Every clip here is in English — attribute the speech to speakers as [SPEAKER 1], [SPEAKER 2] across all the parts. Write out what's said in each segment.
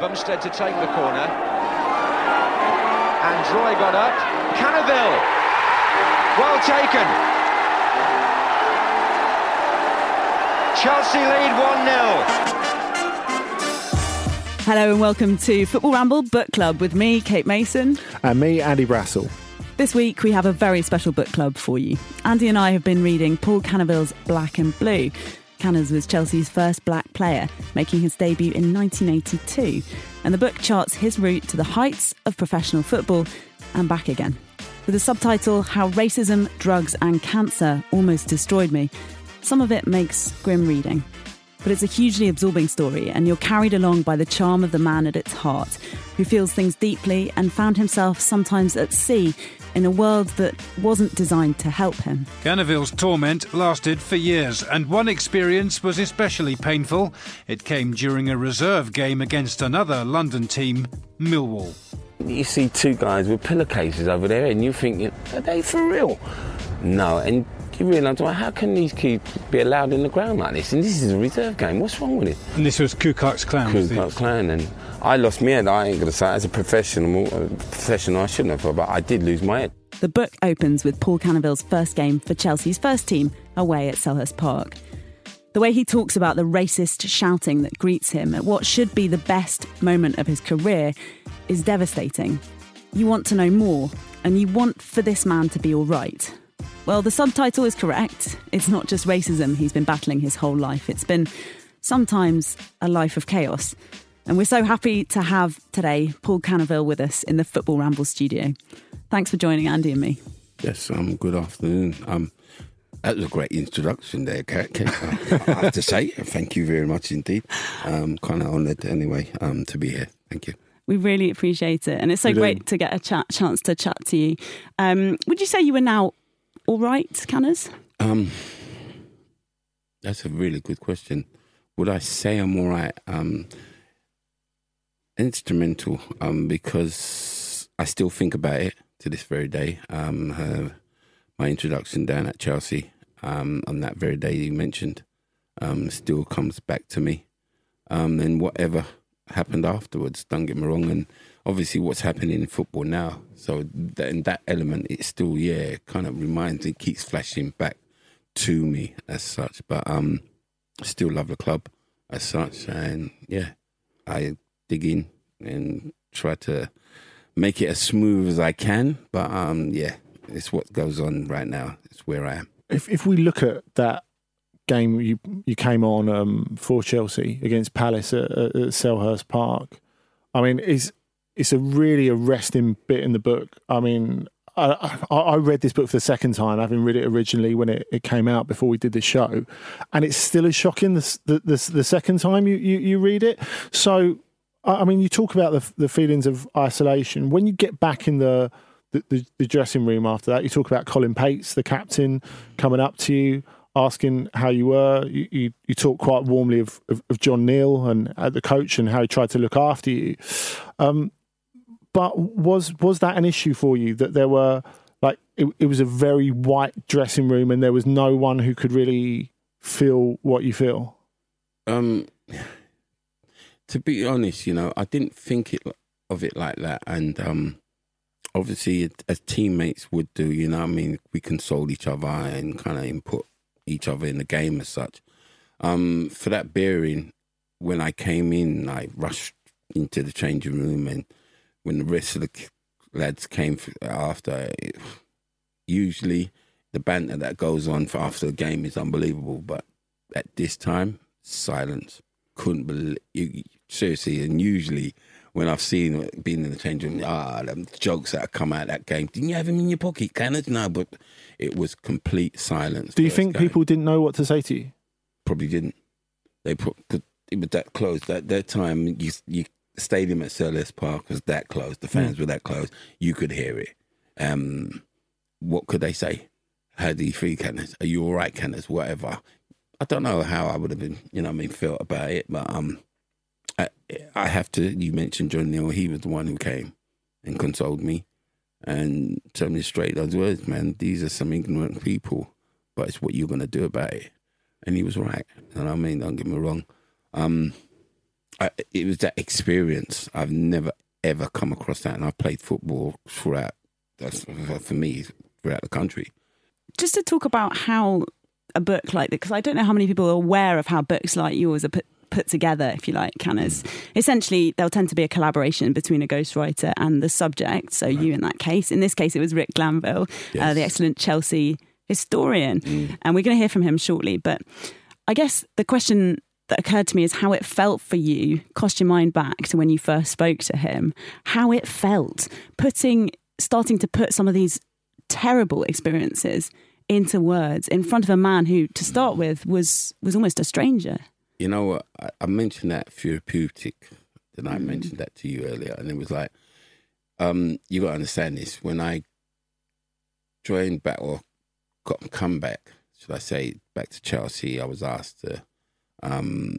[SPEAKER 1] Bumstead to take the corner. And Droy got up. Canoville. Well taken. Chelsea lead 1 0.
[SPEAKER 2] Hello and welcome to Football Ramble Book Club with me, Kate Mason.
[SPEAKER 3] And me, Andy Brassell.
[SPEAKER 2] This week we have a very special book club for you. Andy and I have been reading Paul Canoville's Black and Blue. Canners was Chelsea's first black player, making his debut in 1982. And the book charts his route to the heights of professional football and back again. With the subtitle How Racism, Drugs and Cancer Almost Destroyed Me, some of it makes grim reading. But it's a hugely absorbing story, and you're carried along by the charm of the man at its heart, who feels things deeply and found himself sometimes at sea in a world that wasn't designed to help him.
[SPEAKER 4] Canoville's torment lasted for years, and one experience was especially painful. It came during a reserve game against another London team, Millwall.
[SPEAKER 5] You see two guys with pillowcases over there, and you think, thinking, are they for real? No, and you realise, well, how can these kids be allowed in the ground like this? And this is a reserve game. What's wrong with it?
[SPEAKER 4] And this was Ku Klux Klan.
[SPEAKER 5] Ku Klux Klan, and I lost my head. I ain't gonna say it. as a professional. A professional, I shouldn't have, but I did lose my head.
[SPEAKER 2] The book opens with Paul Canoville's first game for Chelsea's first team away at Selhurst Park. The way he talks about the racist shouting that greets him at what should be the best moment of his career is devastating. You want to know more, and you want for this man to be all right. Well, the subtitle is correct. It's not just racism he's been battling his whole life, it's been sometimes a life of chaos. And we're so happy to have today Paul Canoville with us in the Football Ramble studio. Thanks for joining Andy and me.
[SPEAKER 5] Yes, um, good afternoon. Um, that was a great introduction there, Kate. I have to say, thank you very much indeed. I'm kind of honoured anyway um, to be here. Thank you.
[SPEAKER 2] We really appreciate it. And it's so great to get a chat, chance to chat to you. Um, would you say you were now all right, Canners? Um,
[SPEAKER 5] that's a really good question. Would I say I'm all right? Um, instrumental um, because I still think about it to this very day. Um, my introduction down at Chelsea um, on that very day you mentioned um, still comes back to me. Um, and whatever happened afterwards, don't get me wrong, and obviously what's happening in football now. So that, in that element, it still yeah kind of reminds, it keeps flashing back to me as such. But um, still love the club as such, and yeah, I dig in and try to make it as smooth as I can. But um, yeah, it's what goes on right now. It's where I am.
[SPEAKER 3] If if we look at that game you you came on um, for Chelsea against Palace at, at Selhurst Park, I mean, it's it's a really arresting bit in the book. I mean, I, I, read this book for the second time, having read it originally when it, it came out before we did the show, and it's still as shocking the the, the, the second time you, you, you read it. So I mean, you talk about the the feelings of isolation when you get back in the the, the, the dressing room after that. You talk about Colin Pates, the captain, coming up to you, asking how you were. You you, you talk quite warmly of, of, of John Neal and uh, the coach and how he tried to look after you. Um, but was was that an issue for you that there were like it, it was a very white dressing room and there was no one who could really feel what you feel? Um
[SPEAKER 5] to be honest, you know, I didn't think it of it like that, and um, obviously, as teammates would do, you know, I mean, we consoled each other and kind of input each other in the game as such. Um, for that bearing, when I came in, I rushed into the changing room, and when the rest of the lads came after, it, usually the banter that goes on for after the game is unbelievable, but at this time, silence. Couldn't believe you, seriously, and usually when I've seen being in the change room, ah, the jokes that have come out that game. Didn't you have him in your pocket, Kenneth? No, but it was complete silence.
[SPEAKER 3] Do you think game. people didn't know what to say to you?
[SPEAKER 5] Probably didn't. They put it was that close. That that time, you you stadium at Selhurst Park was that close. The fans mm. were that close. You could hear it. Um, what could they say? How do you feel, Kenneth? Are you all right, Kenneth? Whatever. I don't know how I would have been, you know, I mean, felt about it, but um, I, have to. You mentioned John Neal. He was the one who came and consoled me and told me straight those words, man. These are some ignorant people, but it's what you're gonna do about it. And he was right. And I mean, don't get me wrong. Um, I, it was that experience. I've never ever come across that, and I've played football throughout. That's for me throughout the country.
[SPEAKER 2] Just to talk about how a book like that, because I don't know how many people are aware of how books like yours are put put together, if you like, Canners. Essentially, there'll tend to be a collaboration between a ghostwriter and the subject. So you, in that case, in this case, it was Rick Glanvill,
[SPEAKER 5] Yes.
[SPEAKER 2] uh, the excellent Chelsea historian, and we're going to hear from him shortly. But I guess the question that occurred to me is how it felt for you. cost your mind back to when you first spoke to him. How it felt putting, starting to put some of these terrible experiences into words in front of a man who, to start with, was was almost a stranger.
[SPEAKER 5] You know what? I, I mentioned that therapeutic. Then I mentioned that to you earlier, and it was like, um, you got to understand this. When I joined back or got come back, should I say, back to Chelsea, I was asked to. Um,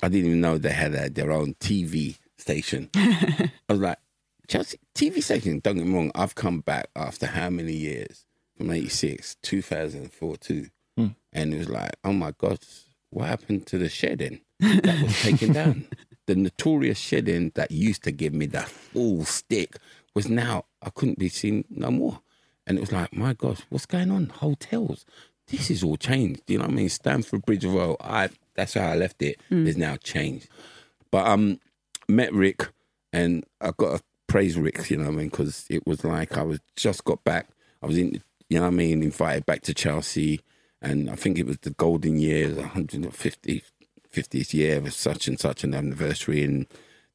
[SPEAKER 5] I didn't even know they had uh, their own TV station. I was like, Chelsea TV station. Don't get me wrong. I've come back after how many years? From '86, 2004 too, and it was like, oh my god, what happened to the shedding that was taken down? The notorious shedding that used to give me that full stick was now I couldn't be seen no more, and it was like, my gosh, what's going on? Hotels, this is all changed. You know what I mean? Stamford Bridge Road. I that's how I left it. Is now changed. But um, met Rick, and I got to praise Rick. You know what I mean? Because it was like I was just got back. I was in, you know what I mean, invited back to Chelsea, and I think it was the golden year, the 150th 50th year of such and such an anniversary, and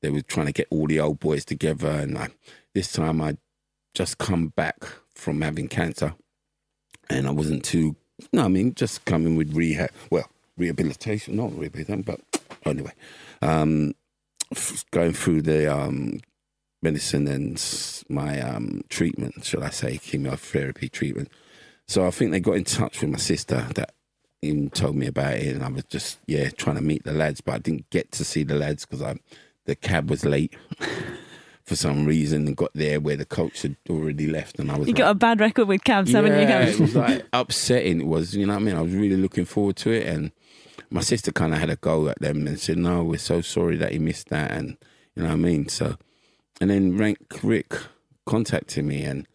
[SPEAKER 5] they were trying to get all the old boys together. And I, this time I just come back from having cancer, and I wasn't too. No, I mean just coming with rehab. Well, rehabilitation, not rehabilitation, but anyway, um, going through the um, medicine and my um, treatment, shall I say, chemotherapy treatment. So I think they got in touch with my sister that even told me about it, and I was just yeah trying to meet the lads, but I didn't get to see the lads because I the cab was late for some reason and got there where the coach had already left, and I was
[SPEAKER 2] You
[SPEAKER 5] like,
[SPEAKER 2] got a bad record with cabs, haven't you? Cam?
[SPEAKER 5] it was like upsetting. It was, you know what I mean? I was really looking forward to it. And my sister kind of had a go at them and said, no, we're so sorry that he missed that. And, you know what I mean? So, and then Rank Rick contacted me and,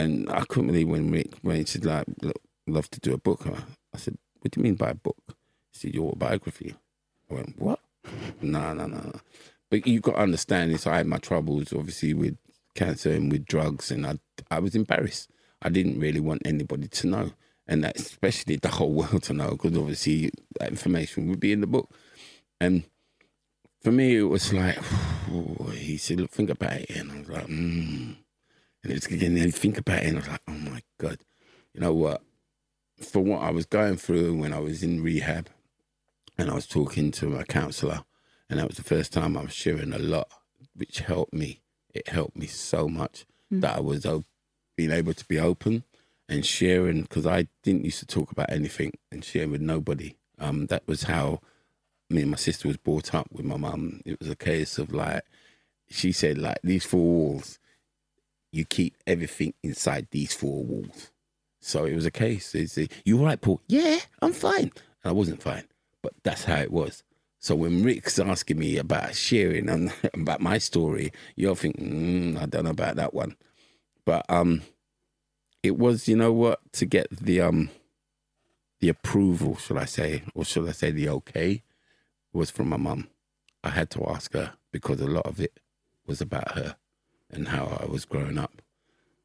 [SPEAKER 5] and I couldn't believe when Rick, when he said, like, love to do a book. I, said, what do you mean by a book? He said, your autobiography. I went, what? No, no, no. But you've got to understand this. I had my troubles, obviously, with cancer and with drugs, and I, I was embarrassed. I didn't really want anybody to know, and that especially the whole world to know, because obviously that information would be in the book. And for me, it was like, he said, look, think about it. And I was like, mm. And it's again, then think about it, and I was like, oh my God. You know what? For what I was going through when I was in rehab, and I was talking to my counselor, and that was the first time I was sharing a lot, which helped me. It helped me so much that I was op- being able to be open and sharing because I didn't used to talk about anything and share with nobody. Um, that was how me and my sister was brought up with my mum. It was a case of like she said, like these four walls, you keep everything inside these four walls. So it was a case. They say, "You all right, Paul? Yeah, I'm fine." And I wasn't fine, but that's how it was. So when Rick's asking me about sharing and about my story, you're thinking, mm, "I don't know about that one," but um, it was, you know what, to get the um, the approval, should I say, or should I say the okay, was from my mum. I had to ask her because a lot of it was about her and how I was growing up,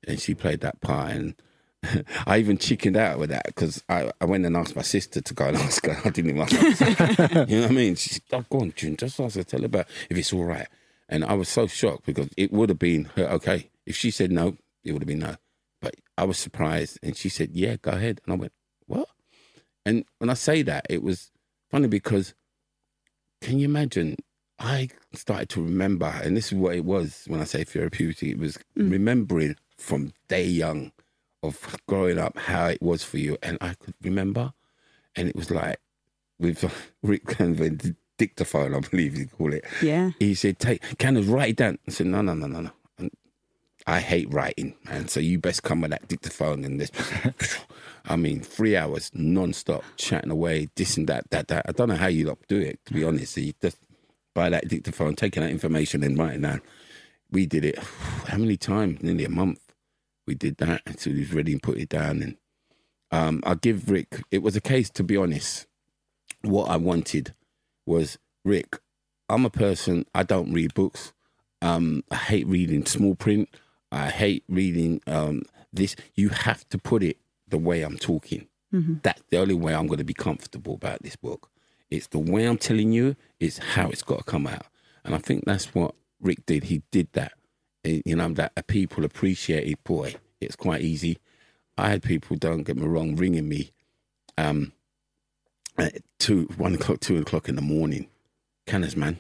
[SPEAKER 5] and she played that part and. I even chickened out with that because I, I went and asked my sister to go and ask her. I didn't even ask her. you know what I mean? She said, oh, go on, June, just ask her, tell her about if it's all right. And I was so shocked because it would have been her, okay. If she said no, it would have been no. But I was surprised. And she said, yeah, go ahead. And I went, what? And when I say that, it was funny because can you imagine? I started to remember, and this is what it was when I say therapeutic, it was mm. remembering from day young of growing up how it was for you. And I could remember, and it was like with Rick the dictaphone, I believe you call it.
[SPEAKER 2] Yeah.
[SPEAKER 5] He said, "Take, can us write it down?" I said, "No, no, no, no, no. And I hate writing, man. So you best come with that dictaphone and this." I mean, three hours non-stop chatting away, this and that, that, that. I don't know how you lot do it, to be honest. You just buy that dictaphone, taking that information and writing down. We did it. How many times? Nearly a month. We did that until he was ready and put it down. And um, I'll give Rick. It was a case, to be honest. What I wanted was Rick. I'm a person. I don't read books. Um, I hate reading small print. I hate reading um, this. You have to put it the way I'm talking. That's the only way I'm going to be comfortable about this book. It's the way I'm telling you. It's how it's got to come out. And I think that's what Rick did. He did that. Eh, You know that people appreciated. Boy, it's quite easy. I had people, don't get me wrong, ringing me um, at two, one o'clock, two o'clock in the morning. Canners, man,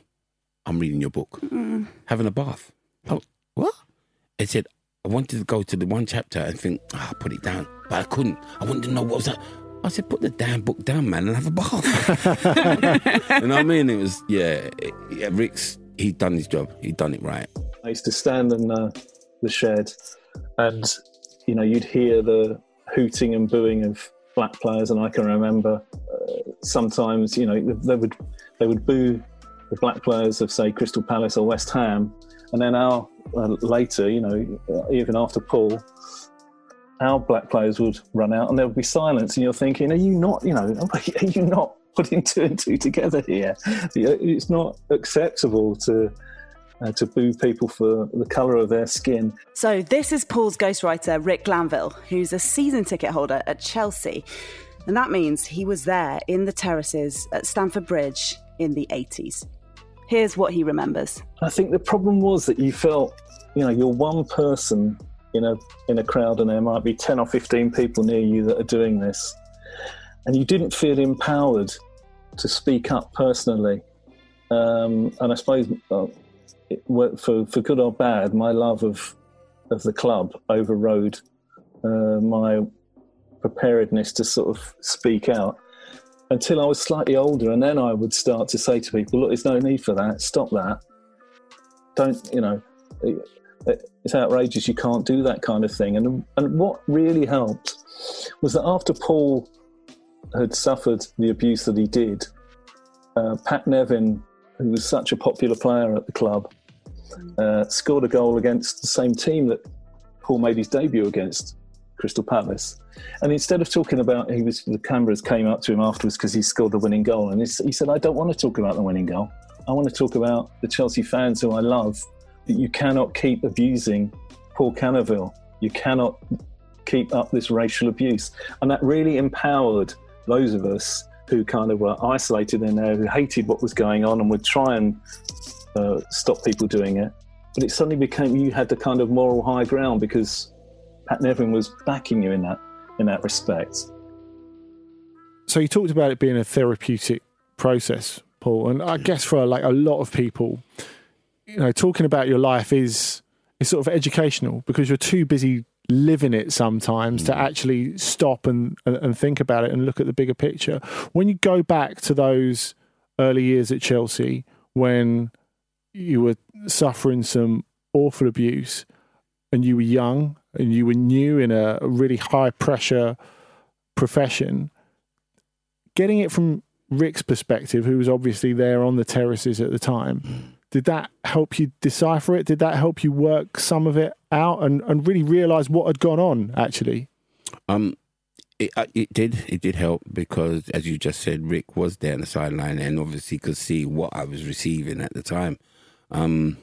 [SPEAKER 5] I'm reading your book. Having a bath. Oh, what? It said, I wanted to go to the one chapter and think, ah, put it down. But I couldn't. I wanted to know what was that. I said, put the damn book down, man, and have a bath. you know what I mean? It was, yeah, it- yeah, Rick's, he'd done his job. He'd done it right.
[SPEAKER 6] I used to stand in uh, the shed, and you know you'd hear the hooting and booing of black players, and I can remember uh, sometimes you know they would they would boo the black players of say Crystal Palace or West Ham, and then our uh, later, you know, uh, even after Paul. Our black players would run out, and there would be silence, and you're thinking, "Are you not, you know, are you not putting two and two together here? It's not acceptable to uh, to boo people for the colour of their skin.
[SPEAKER 2] So, this is Paul's ghostwriter, Rick Glanvill, who's a season ticket holder at Chelsea. And that means he was there in the terraces at Stamford Bridge in the 80s. Here's what he remembers.
[SPEAKER 6] I think the problem was that you felt, you know, you're one person in a in a crowd, and there might be ten or fifteen people near you that are doing this, and you didn't feel empowered to speak up personally. Um, and I suppose it, for for good or bad, my love of of the club overrode uh, my preparedness to sort of speak out until I was slightly older, and then I would start to say to people, "Look, there's no need for that. Stop that. Don't you know? It- It's outrageous. You can't do that kind of thing." And and what really helped was that after Paul had suffered the abuse that he did, uh, Pat Nevin, who was such a popular player at the club, uh, scored a goal against the same team that Paul made his debut against, Crystal Palace. And instead of talking about, he was the cameras came up to him afterwards because he scored the winning goal, and he, he said, "I don't want to talk about the winning goal. I want to talk about the Chelsea fans who I love. That you cannot keep abusing Paul Canoville. You cannot keep up this racial abuse." And that really empowered those of us who kind of were isolated in there, who hated what was going on, and would try and uh, stop people doing it. But it suddenly became you had the kind of moral high ground because Pat Nevin was backing you in that in that respect.
[SPEAKER 3] So you talked about it being a therapeutic process, Paul, and I guess for like a lot of people, you know, talking about your life is is sort of educational because you're too busy living it sometimes to hmm. actually stop and, and and think about it and look at the bigger picture. When you go back to those early years at Chelsea when you were suffering some awful abuse and you were young and you were new in a really high pressure profession getting it from Rick's perspective, who was obviously there on the terraces at the time, hmm. Did that help you decipher it? Did that help you work some of it out and, and really realize what had gone on actually?
[SPEAKER 5] Um, it uh, it did it did help because as you just said, Rick was there on the sideline and obviously could see what I was receiving at the time. Um,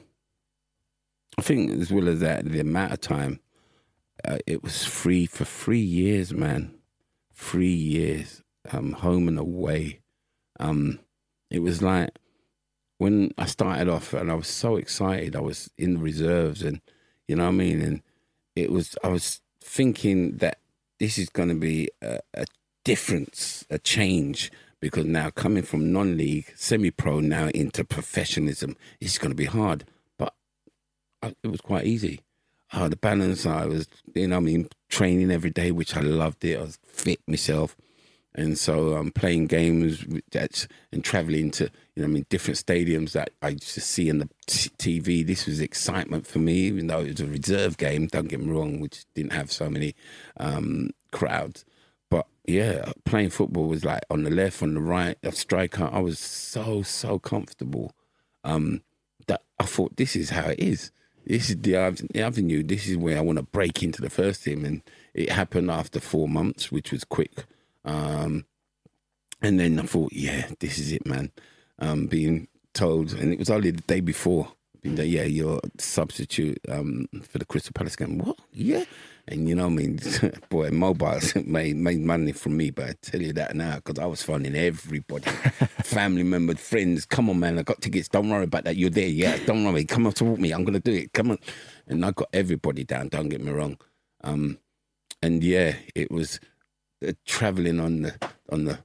[SPEAKER 5] I think as well as that, the amount of time uh, it was free for three years, man, three years, um, home and away. Um, it was like when I started off, and I was so excited. I was in the reserves, and you know what I mean, and it was I was thinking that this is going to be a, a difference, a change, because now coming from non-league, semi-pro now into professionalism, it's going to be hard. But I, it was quite easy. Oh, the balance, I was, you know, I mean, training every day, which I loved it. I was fit myself. And so I'm playing games with that and traveling to, you know, I mean, different stadiums that I used to see on the t- TV. This was excitement for me, even though it was a reserve game. Don't get me wrong, which didn't have so many um, crowds. But yeah, playing football was like on the left, on the right, a striker. I was so so comfortable. Um, that I thought this is how it is. This is the avenue. This is where I want to break into the first team, and it happened after four months, which was quick. Um, and then I thought, yeah, this is it, man. Um, being told, and it was only the day before, being that, yeah, you're substitute um, for the Crystal Palace game. What? Yeah. And you know, I mean, boy, mobiles made made money from me, but I tell you that now because I was phoning everybody, family members, friends. Come on, man, I got tickets. Don't worry about that. You're there, yeah. Don't worry. Come up to me. I'm gonna do it. Come on. And I got everybody down. Don't get me wrong. Um, and yeah, it was uh, traveling on the on the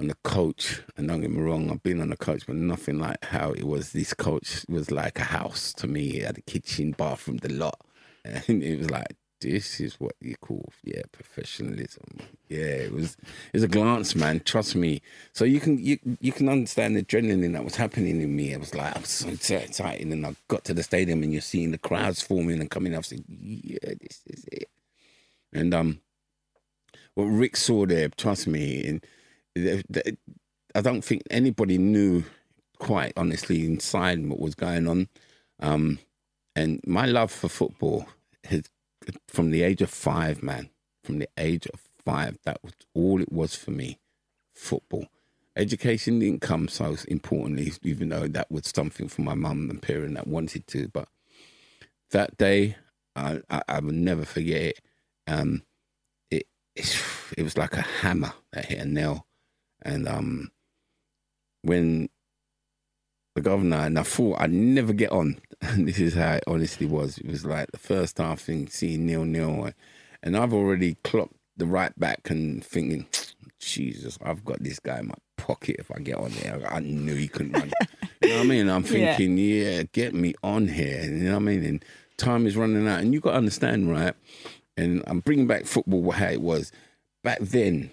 [SPEAKER 5] on the coach. And don't get me wrong, I've been on the coach, but nothing like how it was. This coach was like a house to me. It had a kitchen, bathroom, the lot, and it was like this is what you call yeah professionalism. Yeah, it was it was a glance, man. Trust me. So you can you you can understand the adrenaline that was happening in me. I was like I was so excited, and I got to the stadium, and you're seeing the crowds forming and coming. I like, yeah, this is it. And um, what Rick saw there, trust me, and I don't think anybody knew quite honestly inside what was going on. Um, and my love for football has from the age of five, man, from the age of five, that was all it was for me football. Education didn't come so importantly, even though that was something for my mum and parent that wanted to. But that day, I, I, I will never forget it. Um, it, it, it was like a hammer that hit a nail. And um, when the governor, and I thought I'd never get on. And this is how it honestly was. It was like the first half thing, seeing nil nil, and I've already clocked the right back and thinking, Jesus, I've got this guy in my pocket. If I get on there, I knew he couldn't run. you know what I mean? I'm thinking, yeah. yeah, get me on here. You know what I mean? And time is running out, and you got to understand, right? And I'm bringing back football how it was back then.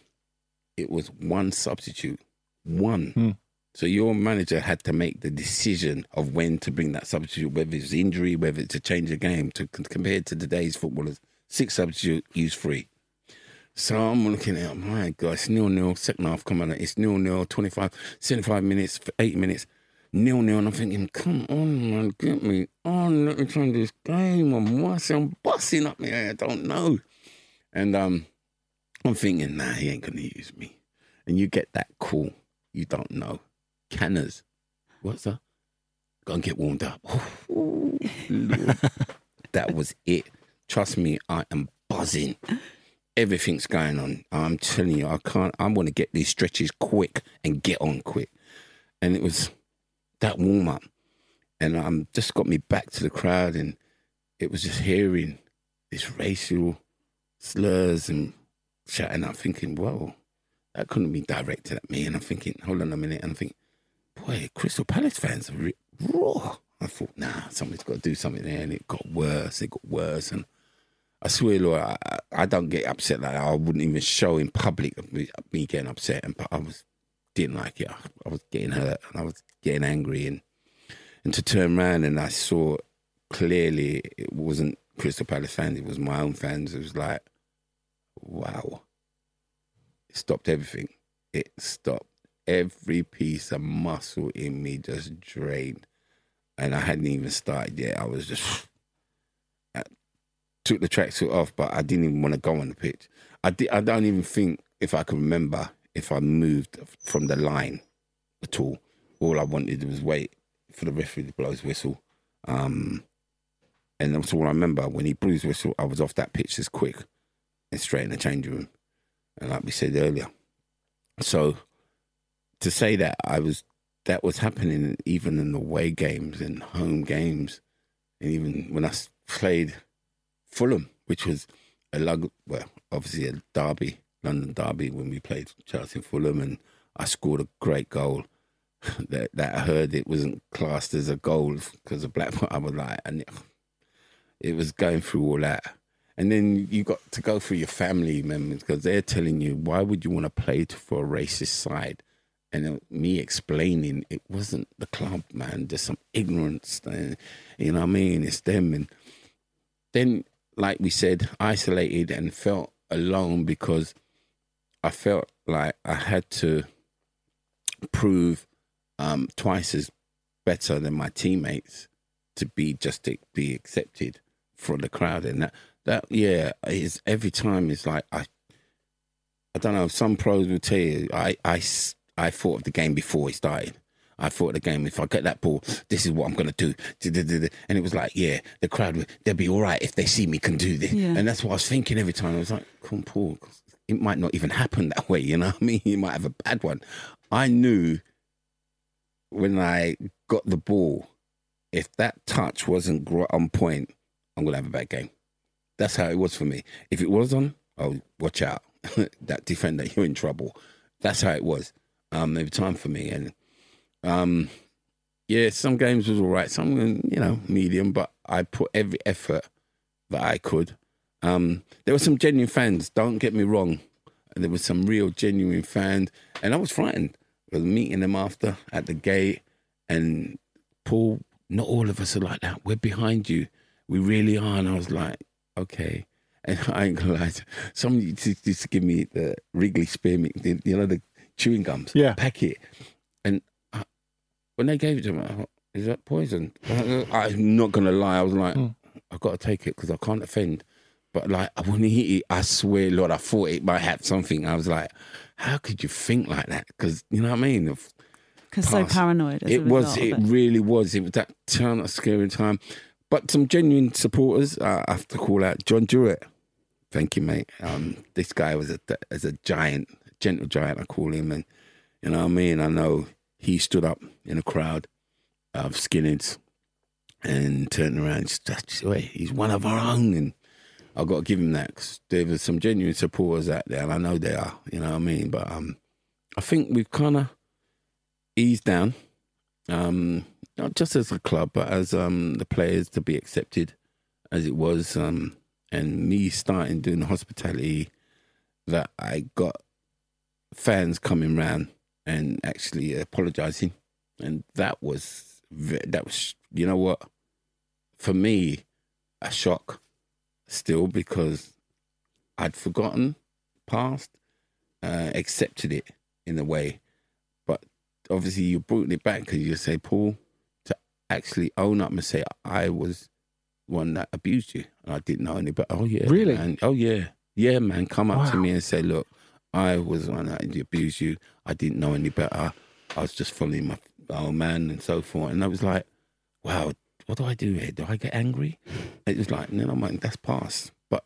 [SPEAKER 5] It was one substitute, one. Hmm. So your manager had to make the decision of when to bring that substitute, whether it's injury, whether it's a change of game. To compared to today's footballers, six substitute, use three. So I'm looking at, my God, it's nil nil. Second half, come on, it's nil nil. 25, 75 minutes, eight minutes, nil nil. And I'm thinking, come on, man, get me on. Let me try this game. I'm I'm busting up me. I don't know. And um, I'm thinking, nah, he ain't gonna use me. And you get that call, you don't know canners. What's that? Go and get warmed up. That was it. Trust me, I am buzzing. Everything's going on. I'm telling you, I can't. I want to get these stretches quick and get on quick. And it was that warm up, and um, just got me back to the crowd, and it was just hearing this racial slurs and shouting. I'm thinking, whoa, that couldn't be directed at me. And I'm thinking, hold on a minute. And I think, boy, Crystal Palace fans are re- raw. I thought, nah, somebody's got to do something there. And it got worse. It got worse. And I swear, Lord, I, I don't get upset like that. I wouldn't even show in public me, me getting upset. And, but I was, didn't like it. I was getting hurt and I was getting angry. And, and to turn around and I saw clearly it wasn't Crystal Palace fans, it was my own fans. It was like, wow. It stopped everything. It stopped every piece of muscle in me just drained. And I hadn't even started yet. I was just I took the tracksuit off, but I didn't even want to go on the pitch. I did, I don't even think if I can remember if I moved from the line at all. All I wanted was wait for the referee to blow his whistle. Um, and that's all I remember. When he blew his whistle, I was off that pitch as quick and straight in the changing room. And like we said earlier, so to say that I was that was happening even in the away games and home games, and even when I played Fulham, which was a lug, well, obviously a derby, London derby, when we played Chelsea and Fulham, and I scored a great goal. that that I heard it wasn't classed as a goal because of Blackpool. I was like, and it, it was going through all that. And then you got to go through your family members because they're telling you, why would you want to play for a racist side? and me explaining it wasn't the club, man. There's some ignorance, and, you know what I mean? It's them, and then, like we said, isolated and felt alone because I felt like I had to prove um, twice as better than my teammates to be just to be accepted from the crowd. And that, that yeah, is every time it's like, I, I don't know, some pros will tell you, I, I, I thought of the game before it started. I thought the game, if I get that ball, this is what I'm going to do. And it was like, yeah, the crowd, they'll be all right if they see me can do this.
[SPEAKER 2] Yeah.
[SPEAKER 5] And that's what I was thinking every time. I was like, come Paul, it might not even happen that way, you know what I mean? You might have a bad one. I knew when I got the ball, if that touch wasn't on point, I'm going to have a bad game. That's how it was for me. If it was on, oh, watch out. that defender, you're in trouble. That's how it was um, every time for me. And um, yeah, some games was all right, some you know medium, but I put every effort that I could. Um, there were some genuine fans. Don't get me wrong. And There was some real genuine fans, and I was frightened. I was meeting them after at the gate, and Paul. Not all of us are like that. We're behind you. We really are. And I was like, okay. And I ain't gonna lie. Somebody used to give me the Wrigley spearmint, you know, the chewing gums,
[SPEAKER 3] yeah,
[SPEAKER 5] packet. And when they gave it to me, thought, is that poison? I'm not gonna lie. I was like, mm. I've got to take it because I can't offend. But like when he eat it, I swear, Lord, I thought it might have something. I was like, how could you think like that? Because you know what I mean.
[SPEAKER 2] Because so paranoid.
[SPEAKER 5] it was. It, it, really was. It was that turn of scary time. But some genuine supporters. Uh, I have to call out John Jewett. Thank you, mate. Um, this guy was a as a giant, gentle giant. I call him, and you know what I mean. I know he stood up in a crowd of skinheads and turned around. Just, wait, he's one of our own, and I've got to give him that because there was some genuine supporters out there, and I know they are. You know what I mean? But um, I think we've kind of eased down, um, not just as a club, but as um, the players to be accepted as it was, um, and me starting doing the hospitality that I got fans coming round and actually apologizing, and that was that was you know what? For me a shock still because I'd forgotten past, uh, accepted it in a way, but obviously you brought it back because you say Paul actually own up and say I was one that abused you and I didn't know any better. Oh yeah,
[SPEAKER 3] really?
[SPEAKER 5] And oh yeah, yeah, man, come up wow. to me and say, look, I was one that abused you. I didn't know any better. I was just following my old man and so forth. And I was like, wow, what do I do here? Do I get angry? It was like, no, no, man, that's past. But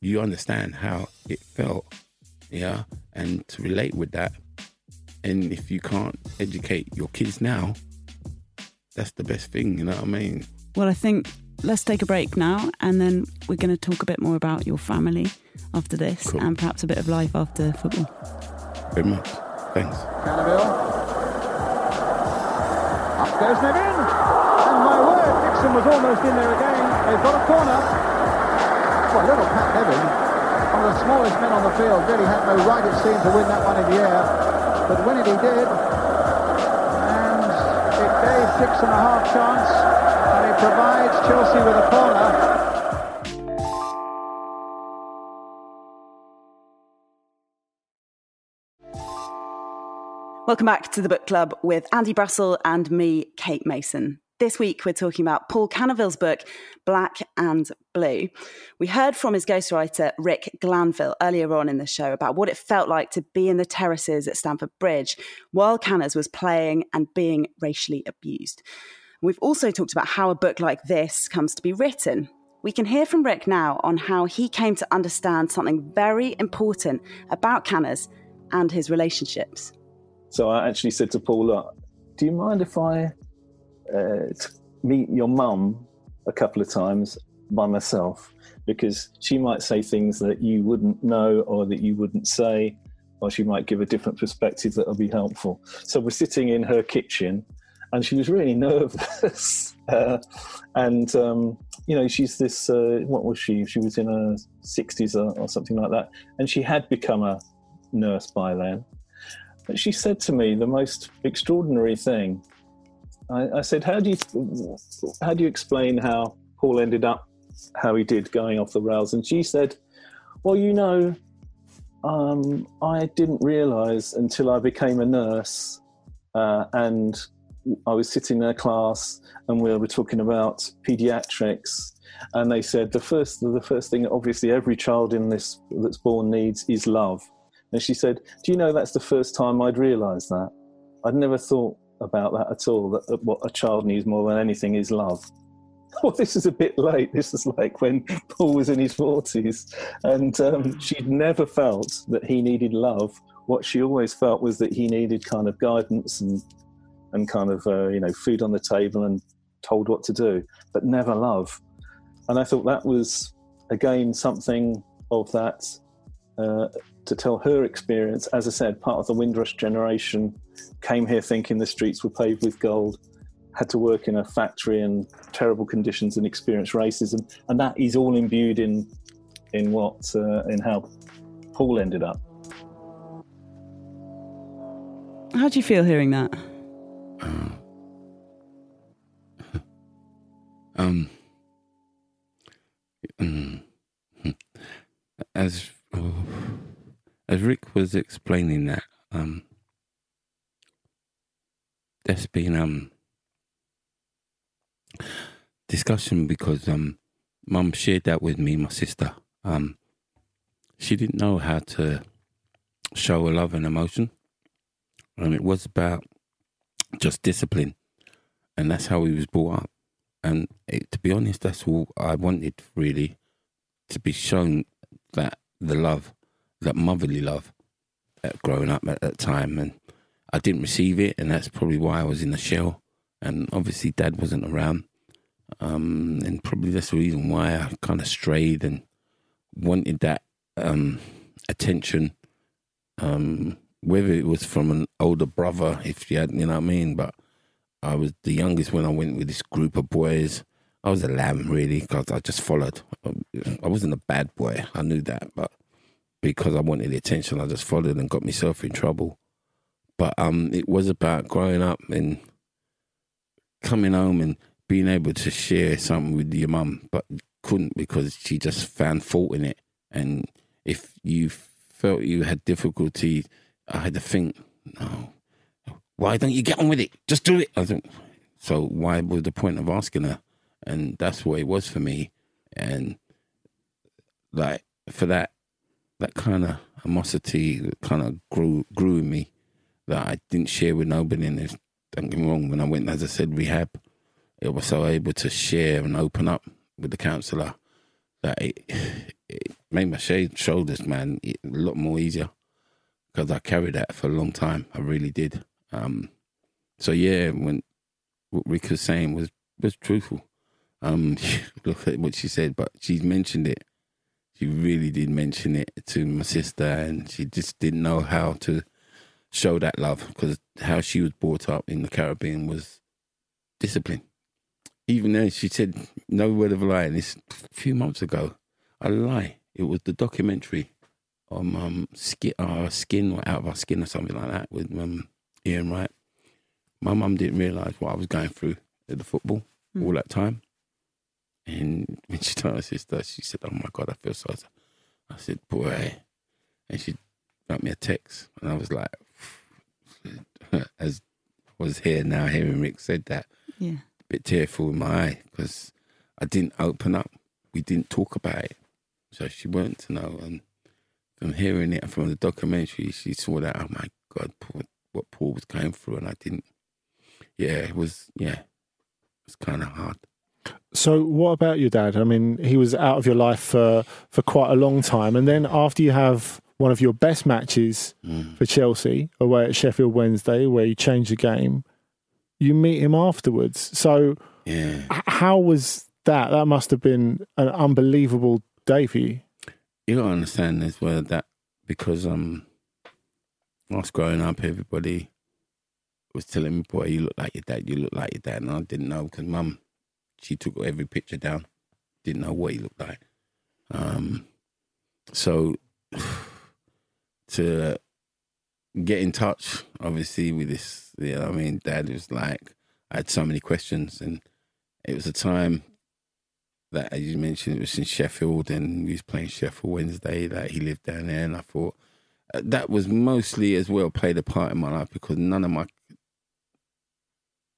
[SPEAKER 5] you understand how it felt, yeah? And to relate with that. And if you can't educate your kids now, that's the best thing, you know what I mean?
[SPEAKER 2] Well, I think let's take a break now and then we're going to talk a bit more about your family after this cool. and perhaps a bit of life after football.
[SPEAKER 5] Very much. Thanks.
[SPEAKER 7] Canoville. Up goes Nevin. And my word, Dixon was almost in there again. They've got a corner. Well, little Pat Nevin, one of the smallest men on the field, really had no right, it seemed, to win that one in the air. But when it he did, and it gave Dixon a half chance, and it provides Chelsea with a corner.
[SPEAKER 2] Welcome back to the book club with Andy Brassell and me, Kate Mason. This week, we're talking about Paul Canoville's book, Black and Blue. We heard from his ghostwriter, Rick Glanvill, earlier on in the show about what it felt like to be in the terraces at Stamford Bridge while Canners was playing and being racially abused. We've also talked about how a book like this comes to be written. We can hear from Rick now on how he came to understand something very important about Canners and his relationships.
[SPEAKER 6] So I actually said to Paul, do you mind if I uh, meet your mum a couple of times by myself? Because she might say things that you wouldn't know or that you wouldn't say, or she might give a different perspective that will be helpful. So we're sitting in her kitchen and she was really nervous. uh, and, um, you know, she's this, uh, what was she? She was in her 60s or, or something like that. And she had become a nurse by then. But she said to me the most extraordinary thing. I, I said, "How do you how do you explain how Paul ended up how he did, going off the rails?" And she said, "Well, you know, um, I didn't realise until I became a nurse, uh, and I was sitting in a class and we were talking about pediatrics, and they said the first the first thing obviously every child in this that's born needs is love. And she said, "Do you know that's the first time I'd realised that? I'd never thought about that at all. That what a child needs more than anything is love." Well, this is a bit late. This is like when Paul was in his forties, and um, she'd never felt that he needed love. What she always felt was that he needed kind of guidance and and kind of uh, you know food on the table and told what to do, but never love. And I thought that was again something of that uh, to tell her experience. As I said, part of the Windrush generation came here thinking the streets were paved with gold, had to work in a factory in terrible conditions and experience racism, and that is all imbued in in what uh, in how Paul ended up.
[SPEAKER 2] How do you feel hearing that?
[SPEAKER 5] um, mm, as oh, as Rick was explaining that, um, there's been um discussion because um, Mum shared that with me, my sister. Um, she didn't know how to show a love and emotion, and it was about just discipline, and that's how he was brought up. And it, to be honest, that's all I wanted really to be shown that the love, that motherly love, growing up at that time, and I didn't receive it, and that's probably why I was in the shell. And obviously, Dad wasn't around, um, and probably that's the reason why I kind of strayed and wanted that um, attention. Um, whether it was from an older brother, if you had, you know what I mean. But I was the youngest when I went with this group of boys. I was a lamb, really, because I just followed. I wasn't a bad boy, I knew that, but because I wanted the attention, I just followed and got myself in trouble. But um, it was about growing up and coming home and being able to share something with your mum, but couldn't because she just found fault in it. And if you felt you had difficulty I had to think, no, why don't you get on with it? Just do it. I think, so why was the point of asking her? And that's what it was for me. And like for that, that kind of animosity that kind of grew grew in me that I didn't share with nobody. And it's, don't get me wrong, when I went, as I said, rehab, it was so able to share and open up with the counsellor that it, it made my shoulders, man, a lot more easier because I carried that for a long time. I really did. Um, so yeah, when what Rick was saying was was truthful. Um, look at what she said, but she mentioned it. She really did mention it to my sister, and she just didn't know how to show that love because how she was brought up in the Caribbean was discipline. Even though she said no word of a lie, and this a few months ago, a lie. It was the documentary on um, skin, our skin or out of our skin or something like that with um, Ian Wright. My mum didn't realise what I was going through at the football mm. all that time. And when she told her sister, she said, "Oh my God, I feel so." I said, "Boy," and she got me a text, and I was like, as was here now, hearing Rick said that,
[SPEAKER 2] yeah, a
[SPEAKER 5] bit tearful in my eye because I didn't open up. We didn't talk about it, so she wanted to know, and from hearing it from the documentary, she saw that, oh my God, what Paul was going through. And I didn't, yeah, it was, yeah, it was kind of hard.
[SPEAKER 3] So, what about your dad? I mean, he was out of your life for, for quite a long time. And then after you have one of your best matches mm. for Chelsea away at Sheffield Wednesday, where you change the game, you meet him afterwards. So,
[SPEAKER 5] yeah.
[SPEAKER 3] how was that? That must have been an unbelievable day for you
[SPEAKER 5] you gotta understand as well that because um, whilst growing up, everybody was telling me, "Boy, you look like your dad. You look like your dad," and I didn't know because mum, she took every picture down, didn't know what he looked like. Um, so to get in touch, obviously, with this, you know, I mean, dad was like, I had so many questions, and it was a time that, as you mentioned, it was in Sheffield and he was playing Sheffield Wednesday, that he lived down there. And I thought uh, that was mostly as well played a part in my life because none of my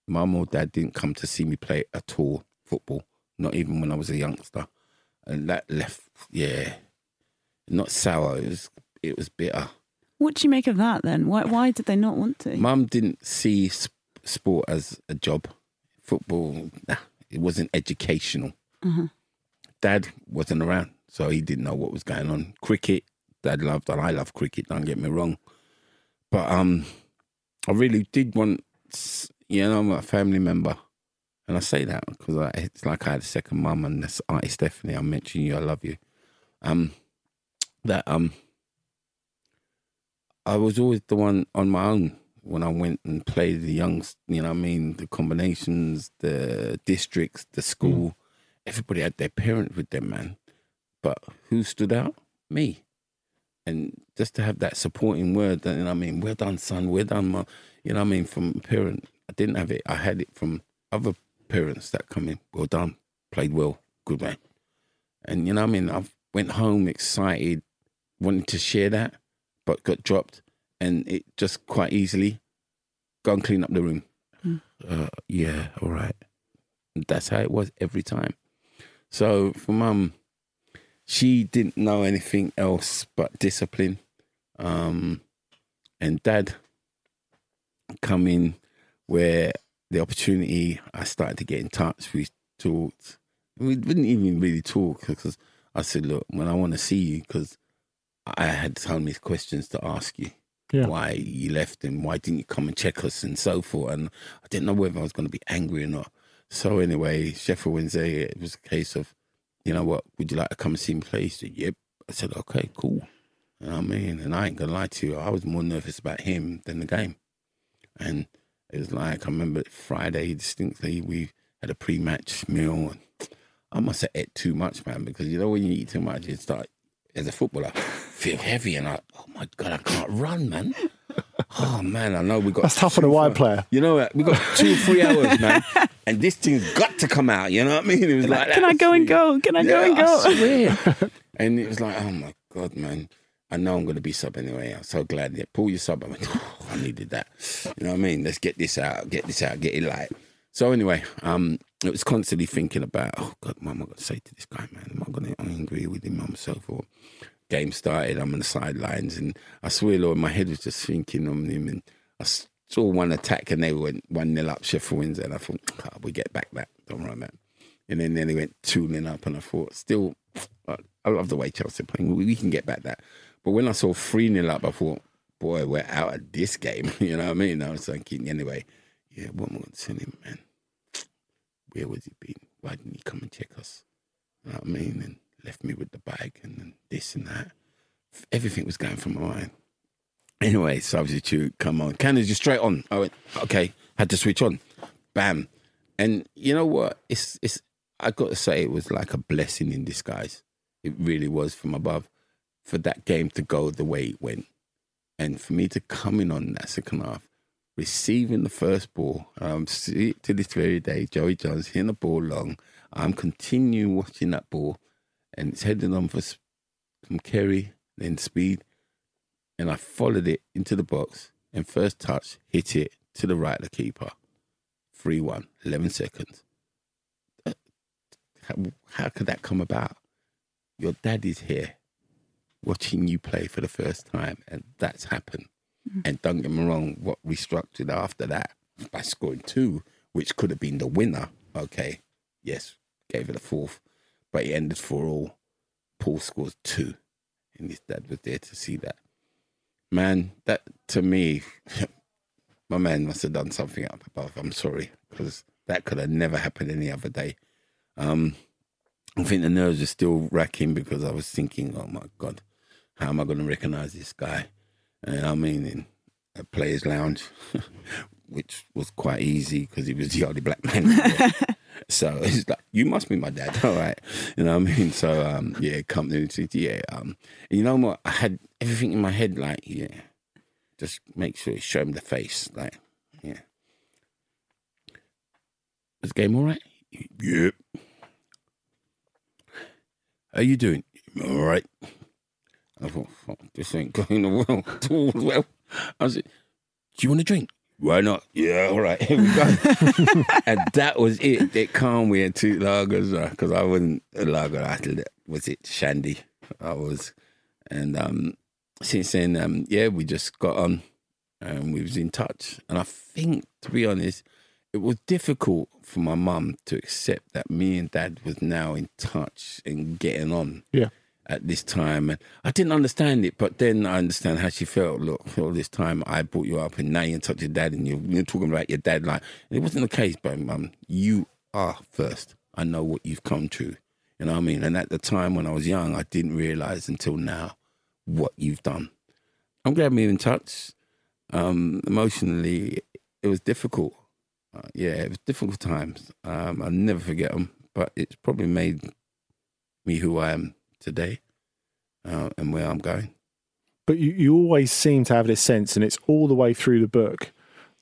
[SPEAKER 5] mum or dad didn't come to see me play at all football, not even when I was a youngster, and that left, yeah, not sour. It was it was bitter.
[SPEAKER 2] What do you make of that then? Why why did they not want to?
[SPEAKER 5] Mum didn't see sp- sport as a job. Football, nah, it wasn't educational. Dad wasn't around, so he didn't know what was going on. Cricket, Dad loved, and I love cricket. Don't get me wrong, but um, I really did want, you know, a family member, and I say that because it's like I had a second mum, and this Auntie Stephanie. I'm mentioning you. I love you. Um, that um, I was always the one on my own when I went and played the youngs. You know, what I mean, the combinations, the districts, the school. Everybody had their parent with them, man. But who stood out? Me. And just to have that supporting word, you know, what I mean, well done, son. Well done, mum. You know, what I mean, from a parent. I didn't have it. I had it from other parents that come in. Well done, played well, good man. And you know, what I mean, I've went home excited, wanted to share that, but got dropped, and it just quite easily go and clean up the room. Uh, yeah, all right. That's how it was every time. So for mum, she didn't know anything else but discipline. Um, and dad come in where the opportunity I started to get in touch. We talked. We didn't even really talk because I said, "Look, when I want to see you, because I had so many questions to ask you.
[SPEAKER 3] Yeah.
[SPEAKER 5] Why you left and why didn't you come and check us and so forth. And I didn't know whether I was going to be angry or not. So anyway, Sheffield Wednesday, it was a case of, you know what, would you like to come and see me play? He said, yep. I said, okay, cool. You know I mean? And I ain't going to lie to you, I was more nervous about him than the game. And it was like, I remember Friday distinctly, we had a pre-match meal. And I must have ate too much, man, because you know when you eat too much, you start, as a footballer, feel heavy and I, oh my God, I can't run, man. Oh man, I know we got
[SPEAKER 3] That's tough on a wide player.
[SPEAKER 5] You know what? We got two, three hours, man, and this thing's got to come out. You know what I mean? It was like,
[SPEAKER 2] Can I go and go? Can I go and go?
[SPEAKER 5] I swear. and it was like, oh my god, man. I know I'm going to be sub anyway. I'm so glad that pull your sub. I went, oh, I needed that. You know what I mean? Let's get this out, get this out, get it light. So anyway, um, it was constantly thinking about, oh God, what am I to say to this guy, man? Am I going to angry with him, I'm so or game started? I'm on the sidelines, and I swear, Lord, my head was just thinking on him, and I saw one attack, and they went one nil up Sheffield Wednesday, and I thought, oh, we get back that, don't worry, man. And then, then they went two nil up, and I thought, still, I love the way Chelsea playing. We, we can get back that. But when I saw three nil up, I thought, boy, we're out of this game. you know what I mean? I was thinking, anyway, yeah, what am I going to tell him, man? Where was he been? Why didn't he come and check us? You know what I mean? And left me with the bag and then this and that. Everything was going from my mind. Anyway, substitute, come on. Canners, you straight on. I went, okay, had to switch on. Bam. And you know what? It's it's I got to say it was like a blessing in disguise. It really was from above for that game to go the way it went. And for me to come in on that second half, receiving the first ball, um, see to this very day, Joey Jones hitting the ball long. I'm continuing watching that ball, and it's heading on for s- from Kerry, then speed, and I followed it into the box, and first touch hit it to the right of the keeper, 3 1, 11 seconds. How, how could that come about? Your dad is here watching you play for the first time, and that's happened. And don't get me wrong, what restructured after that by scoring two, which could have been the winner. Okay, yes, gave it a fourth, but it ended for all. Paul scores two, and his dad was there to see that. Man, that to me, my man must have done something up above. I'm sorry, because that could have never happened any other day. Um, I think the nerves are still racking because I was thinking, oh my God, how am I going to recognize this guy? And I mean, in a player's lounge, which was quite easy because he was the only black man. so it's like, you must be my dad, all right? You know what I mean? So um, yeah, come to yeah. Um, you know what? I had everything in my head, like yeah, just make sure you show him the face, like yeah. Was the game all right? Yep. How you doing? All right. I thought, fuck, this ain't going well at all. Well, I said, do you want a drink? Why not? Yeah, all right, here we go. and that was it. They calmed me two lagers because I wasn't a lager. I was it Shandy? I was, and um, since then, um, yeah, we just got on, and we was in touch. And I think, to be honest, it was difficult for my mum to accept that me and dad was now in touch and getting on
[SPEAKER 3] Yeah.
[SPEAKER 5] At this time. And I didn't understand it, but then I understand how she felt. Look, all this time I brought you up and now you're in touch with dad and you're, you're talking about your dad. Like, it wasn't the case, but mum, you are first. I know what you've come through. You know what I mean? And at the time when I was young, I didn't realize until now what you've done. I'm glad we're in touch. Um, emotionally, it was difficult. Uh, yeah, it was difficult times. Um, I'll never forget them, but it's probably made me who I am today uh, and where I'm going.
[SPEAKER 3] But you, you always seem to have this sense, and it's all the way through the book,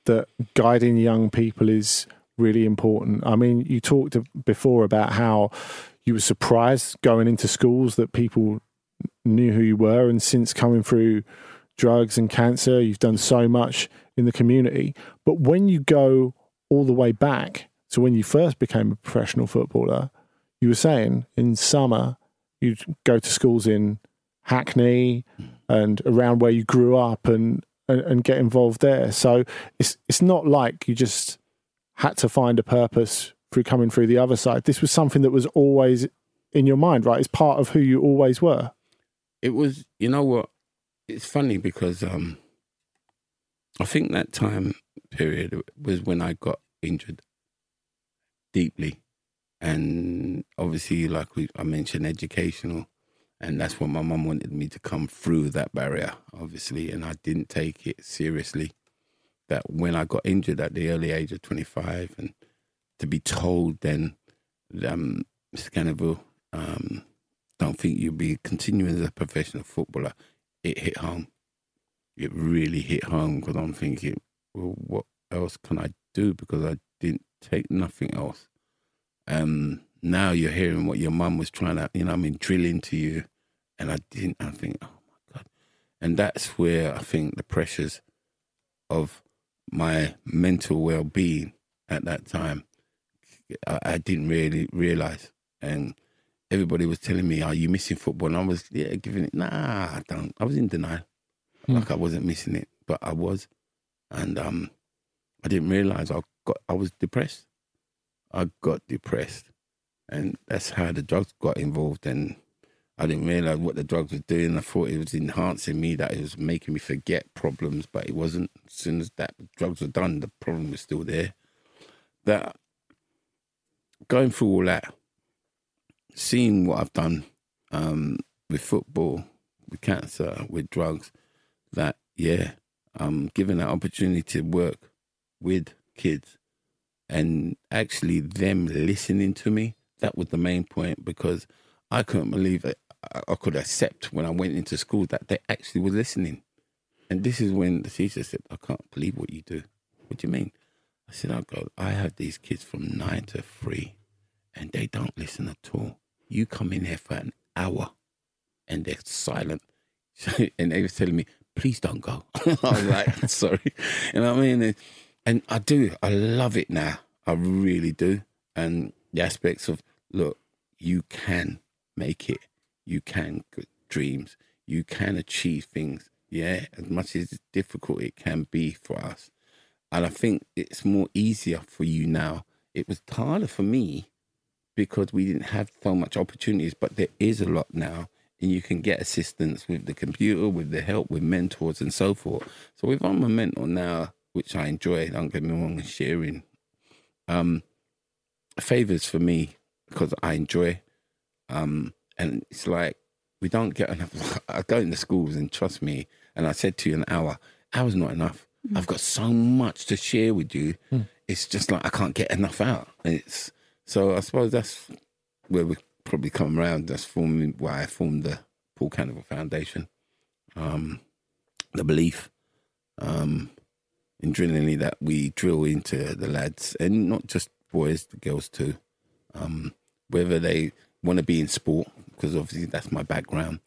[SPEAKER 3] that guiding young people is really important. I mean, you talked before about how you were surprised going into schools that people knew who you were, and since coming through drugs and cancer, you've done so much in the community. But when you go all the way back to when you first became a professional footballer, you were saying in summer you'd go to schools in Hackney and around where you grew up and, and, and get involved there. So it's it's not like you just had to find a purpose through coming through the other side. This was something that was always in your mind, right? It's part of who you always were.
[SPEAKER 5] It was, you know what? It's funny because um, I think that time period was when I got injured deeply. And obviously, like we, I mentioned, educational. And that's what my mum wanted me to come through that barrier, obviously. And I didn't take it seriously. That when I got injured at the early age of 25, and to be told then, um, Mr. Canoville, um, don't think you'll be continuing as a professional footballer, it hit home. It really hit home because I'm thinking, well, what else can I do? Because I didn't take nothing else. Um, now you're hearing what your mum was trying to, you know, I mean, drill into you, and I didn't. I think, oh my god, and that's where I think the pressures of my mental well-being at that time, I, I didn't really realize, and everybody was telling me, "Are you missing football?" And I was, yeah, giving it. Nah, I don't. I was in denial, like I wasn't missing it, but I was, and um, I didn't realize I got. I was depressed. I got depressed, and that's how the drugs got involved. And I didn't realize what the drugs were doing. I thought it was enhancing me, that it was making me forget problems, but it wasn't. As soon as that drugs were done, the problem was still there. That going through all that, seeing what I've done um, with football, with cancer, with drugs, that yeah, I'm given that opportunity to work with kids and actually them listening to me. That was the main point because I couldn't believe it. I- I could accept when I went into school that they actually were listening. And this is when the teacher said, I can't believe what you do. What do you mean? I said, oh God, I have these kids from nine to three and they don't listen at all. You come in here for an hour and they're silent. and they was telling me, please don't go. I was like, sorry. You know what I mean? And I do. I love it now. I really do. And the aspects of, look, you can make it. You can dreams. You can achieve things. Yeah, as much as difficult it can be for us. And I think it's more easier for you now. It was harder for me because we didn't have so much opportunities, but there is a lot now. And you can get assistance with the computer, with the help, with mentors and so forth. So I'm a mentor now, which I enjoy, don't get me wrong, sharing, um, favors for me because I enjoy. Um, and it's like we don't get enough. I go into schools and trust me, and I said to you an hour, hour's not enough. I've got so much to share with you. It's just like I can't get enough out. And It's so I suppose that's where we probably come around. That's forming why I formed the Paul Canoville Foundation. Um, the belief um, in drilling that we drill into the lads, and not just boys, the girls too. Um, whether they want to be in sport, because obviously that's my background,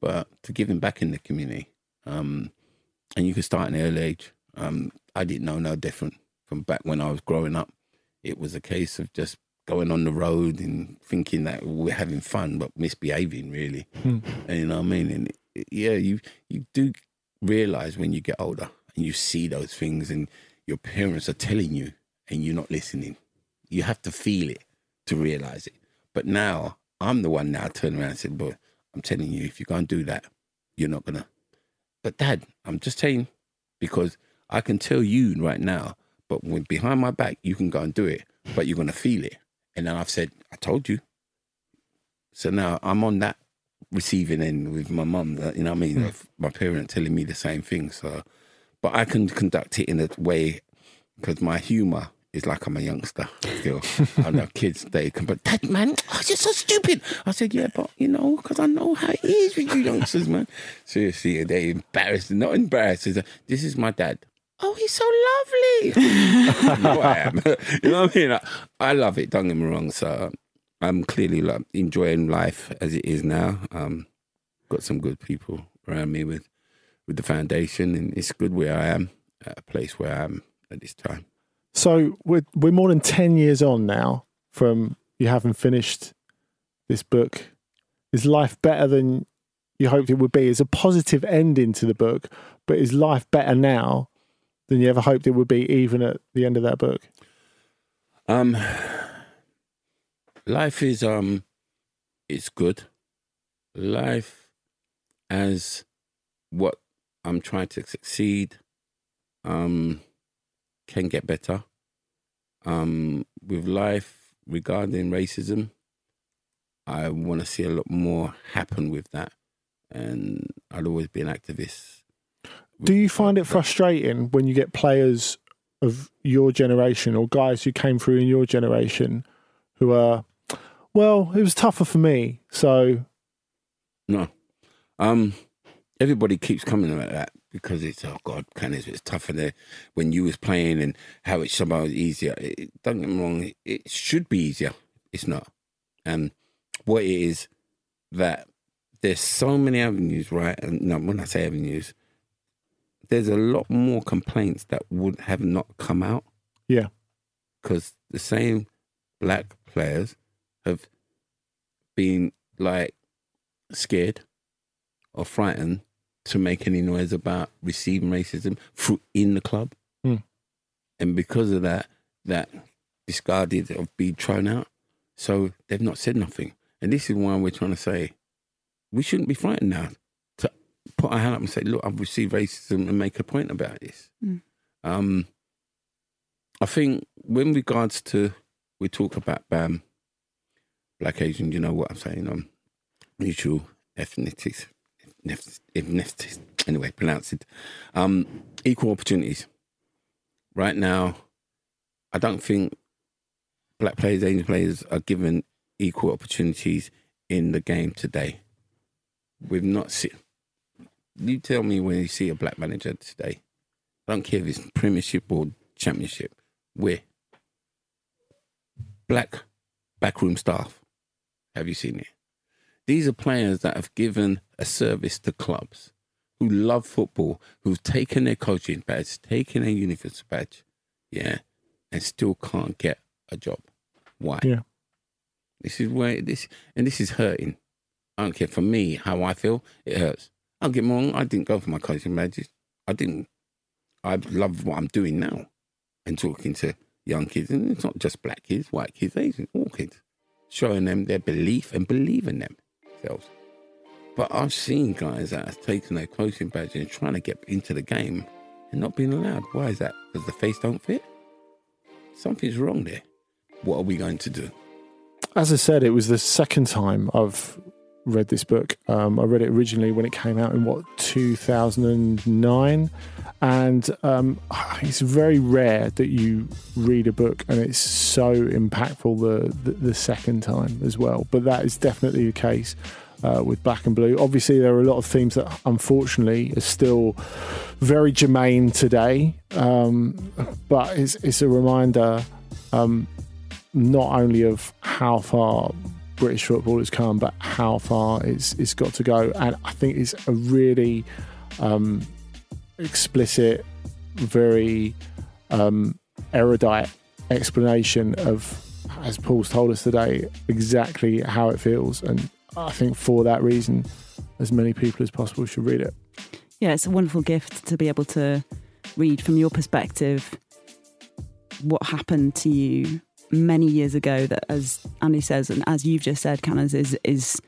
[SPEAKER 5] but to give them back in the community. Um, and you can start in an early age. Um, I didn't know no different from back when I was growing up. It was a case of just going on the road and thinking that we're having fun, but misbehaving really. And you know what I mean? And it- yeah, you you do realize when you get older and you see those things, and your parents are telling you, and you're not listening. You have to feel it to realize it. But now I'm the one now turning around and said, But I'm telling you, if you're going to do that, you're not gonna." But Dad, I'm just saying because I can tell you right now, but when behind my back, you can go and do it, but you're gonna feel it. And then I've said, I told you. So now I'm on that receiving end with my mum. You know what I mean? Hmm. Of My parent telling me the same thing. So, but I can conduct it in a way because my humour is like I'm a youngster still. I know kids they can, but Dad, man, oh, you're so stupid. I said, yeah, but you know, because I know how it is with you youngsters, man. Seriously, they embarrassed, not embarrassed. This is my dad. Oh, he's so lovely. you know I am. you know what I mean? I, I love it. Don't get me wrong. So I'm clearly like enjoying life as it is now. Um, got some good people around me with with the foundation, and it's good where I am at a place where I am at this time.
[SPEAKER 3] So we're we're more than ten years on now from you having finished this book. Is life better than you hoped it would be? Is a positive ending to the book, but is life better now than you ever hoped it would be, even at the end of that book?
[SPEAKER 5] Um, life is um, it's good. Life as what I'm trying to succeed, um, can get better. Um, with life regarding racism, I want to see a lot more happen with that, and I'll always be an activist.
[SPEAKER 3] Do you find it frustrating when you get players of your generation or guys who came through in your generation who are, well, it was tougher for me, so
[SPEAKER 5] No. Um, everybody keeps coming at that because it's oh god, can it's tougher there when you was playing and how it's somehow easier. It, it- don't get me wrong, it, it should be easier. It's not. And what it is that there's so many avenues, right? And no, when I say avenues, there's a lot more complaints that would have not come out
[SPEAKER 3] yeah.
[SPEAKER 5] because the same black players have been like scared or frightened to make any noise about receiving racism through in the club.
[SPEAKER 3] Hmm.
[SPEAKER 5] And because of that, that discarded of being thrown out. So they've not said nothing. And this is why we're trying to say we shouldn't be frightened now to put our hand up and say, look, I've received racism and make a point about this.
[SPEAKER 2] Mm.
[SPEAKER 5] Um, I think when regards to we talk about um, black Asian, you know what I'm saying, um, mutual ethnicities, ethnicities, anyway, pronounce it, um, equal opportunities. Right now, I don't think black players, Asian players are given equal opportunities in the game today. We've not seen. You tell me when you see a black manager today. I don't care if it's Premiership or Championship. Where black backroom staff. Have you seen it? These are players that have given a service to clubs, who love football, who've taken their coaching badge, taken their UEFA badge, yeah, and still can't get a job. Why?
[SPEAKER 3] Yeah.
[SPEAKER 5] This is where this and this is hurting. I don't care for me how I feel. It hurts. I'll get wrong. I didn't go for my coaching badges. I didn't. I love what I'm doing now, and talking to young kids, and it's not just black kids, white kids, Asian, all kids, showing them their belief and believe in themselves. But I've seen guys that have taken their coaching badge and trying to get into the game and not being allowed. Why is that? Because the face don't fit. Something's wrong there. What are we going to do?
[SPEAKER 3] As I said, it was the second time I've read this book. Um, I read it originally when it came out in what 2009, and um, it's very rare that you read a book and it's so impactful the, the the second time as well. But that is definitely the case. Uh, with Black and Blue, obviously there are a lot of themes that unfortunately are still very germane today. Um, but it's it's a reminder um, not only of how far British football has come, but how far it's it's got to go. And I think it's a really um, explicit very um, erudite explanation of, as Paul's told us today, exactly how it feels. And I think for that reason, as many people as possible should read it.
[SPEAKER 2] Yeah, it's a wonderful gift to be able to read from your perspective what happened to you many years ago that as Andy says and as you've just said Canners is is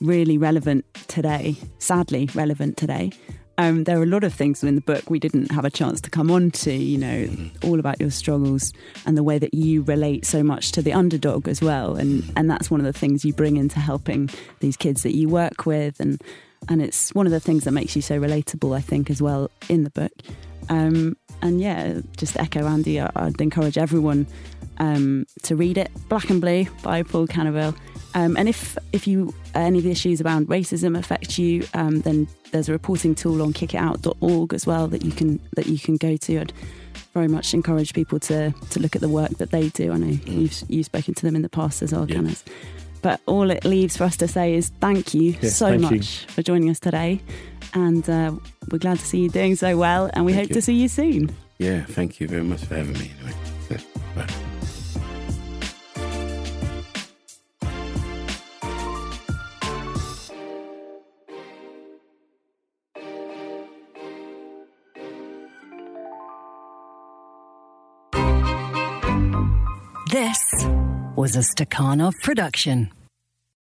[SPEAKER 2] really relevant today sadly relevant today um, there are a lot of things in the book we didn't have a chance to come on to, you know, all about your struggles and the way that you relate so much to the underdog as well. And, and that's one of the things you bring into helping these kids that you work with. And, and it's one of the things that makes you so relatable, I think, as well in the book. Um, and yeah, just echo Andy, I'd encourage everyone um, to read it. Black and Blue by Paul Canoville. Um, and if if you any of the issues around racism affect you, um, then there's a reporting tool on kickitout.org as well that you can that you can go to. I'd very much encourage people to to look at the work that they do. I know mm. you've you've spoken to them in the past as well, yeah. But all it leaves for us to say is thank you yes, so thank much you. for joining us today, and uh, we're glad to see you doing so well, and we thank hope you. to see you soon.
[SPEAKER 5] Yeah, thank you very much for having me. Anyway. Bye.
[SPEAKER 8] This was a Stakhanov production.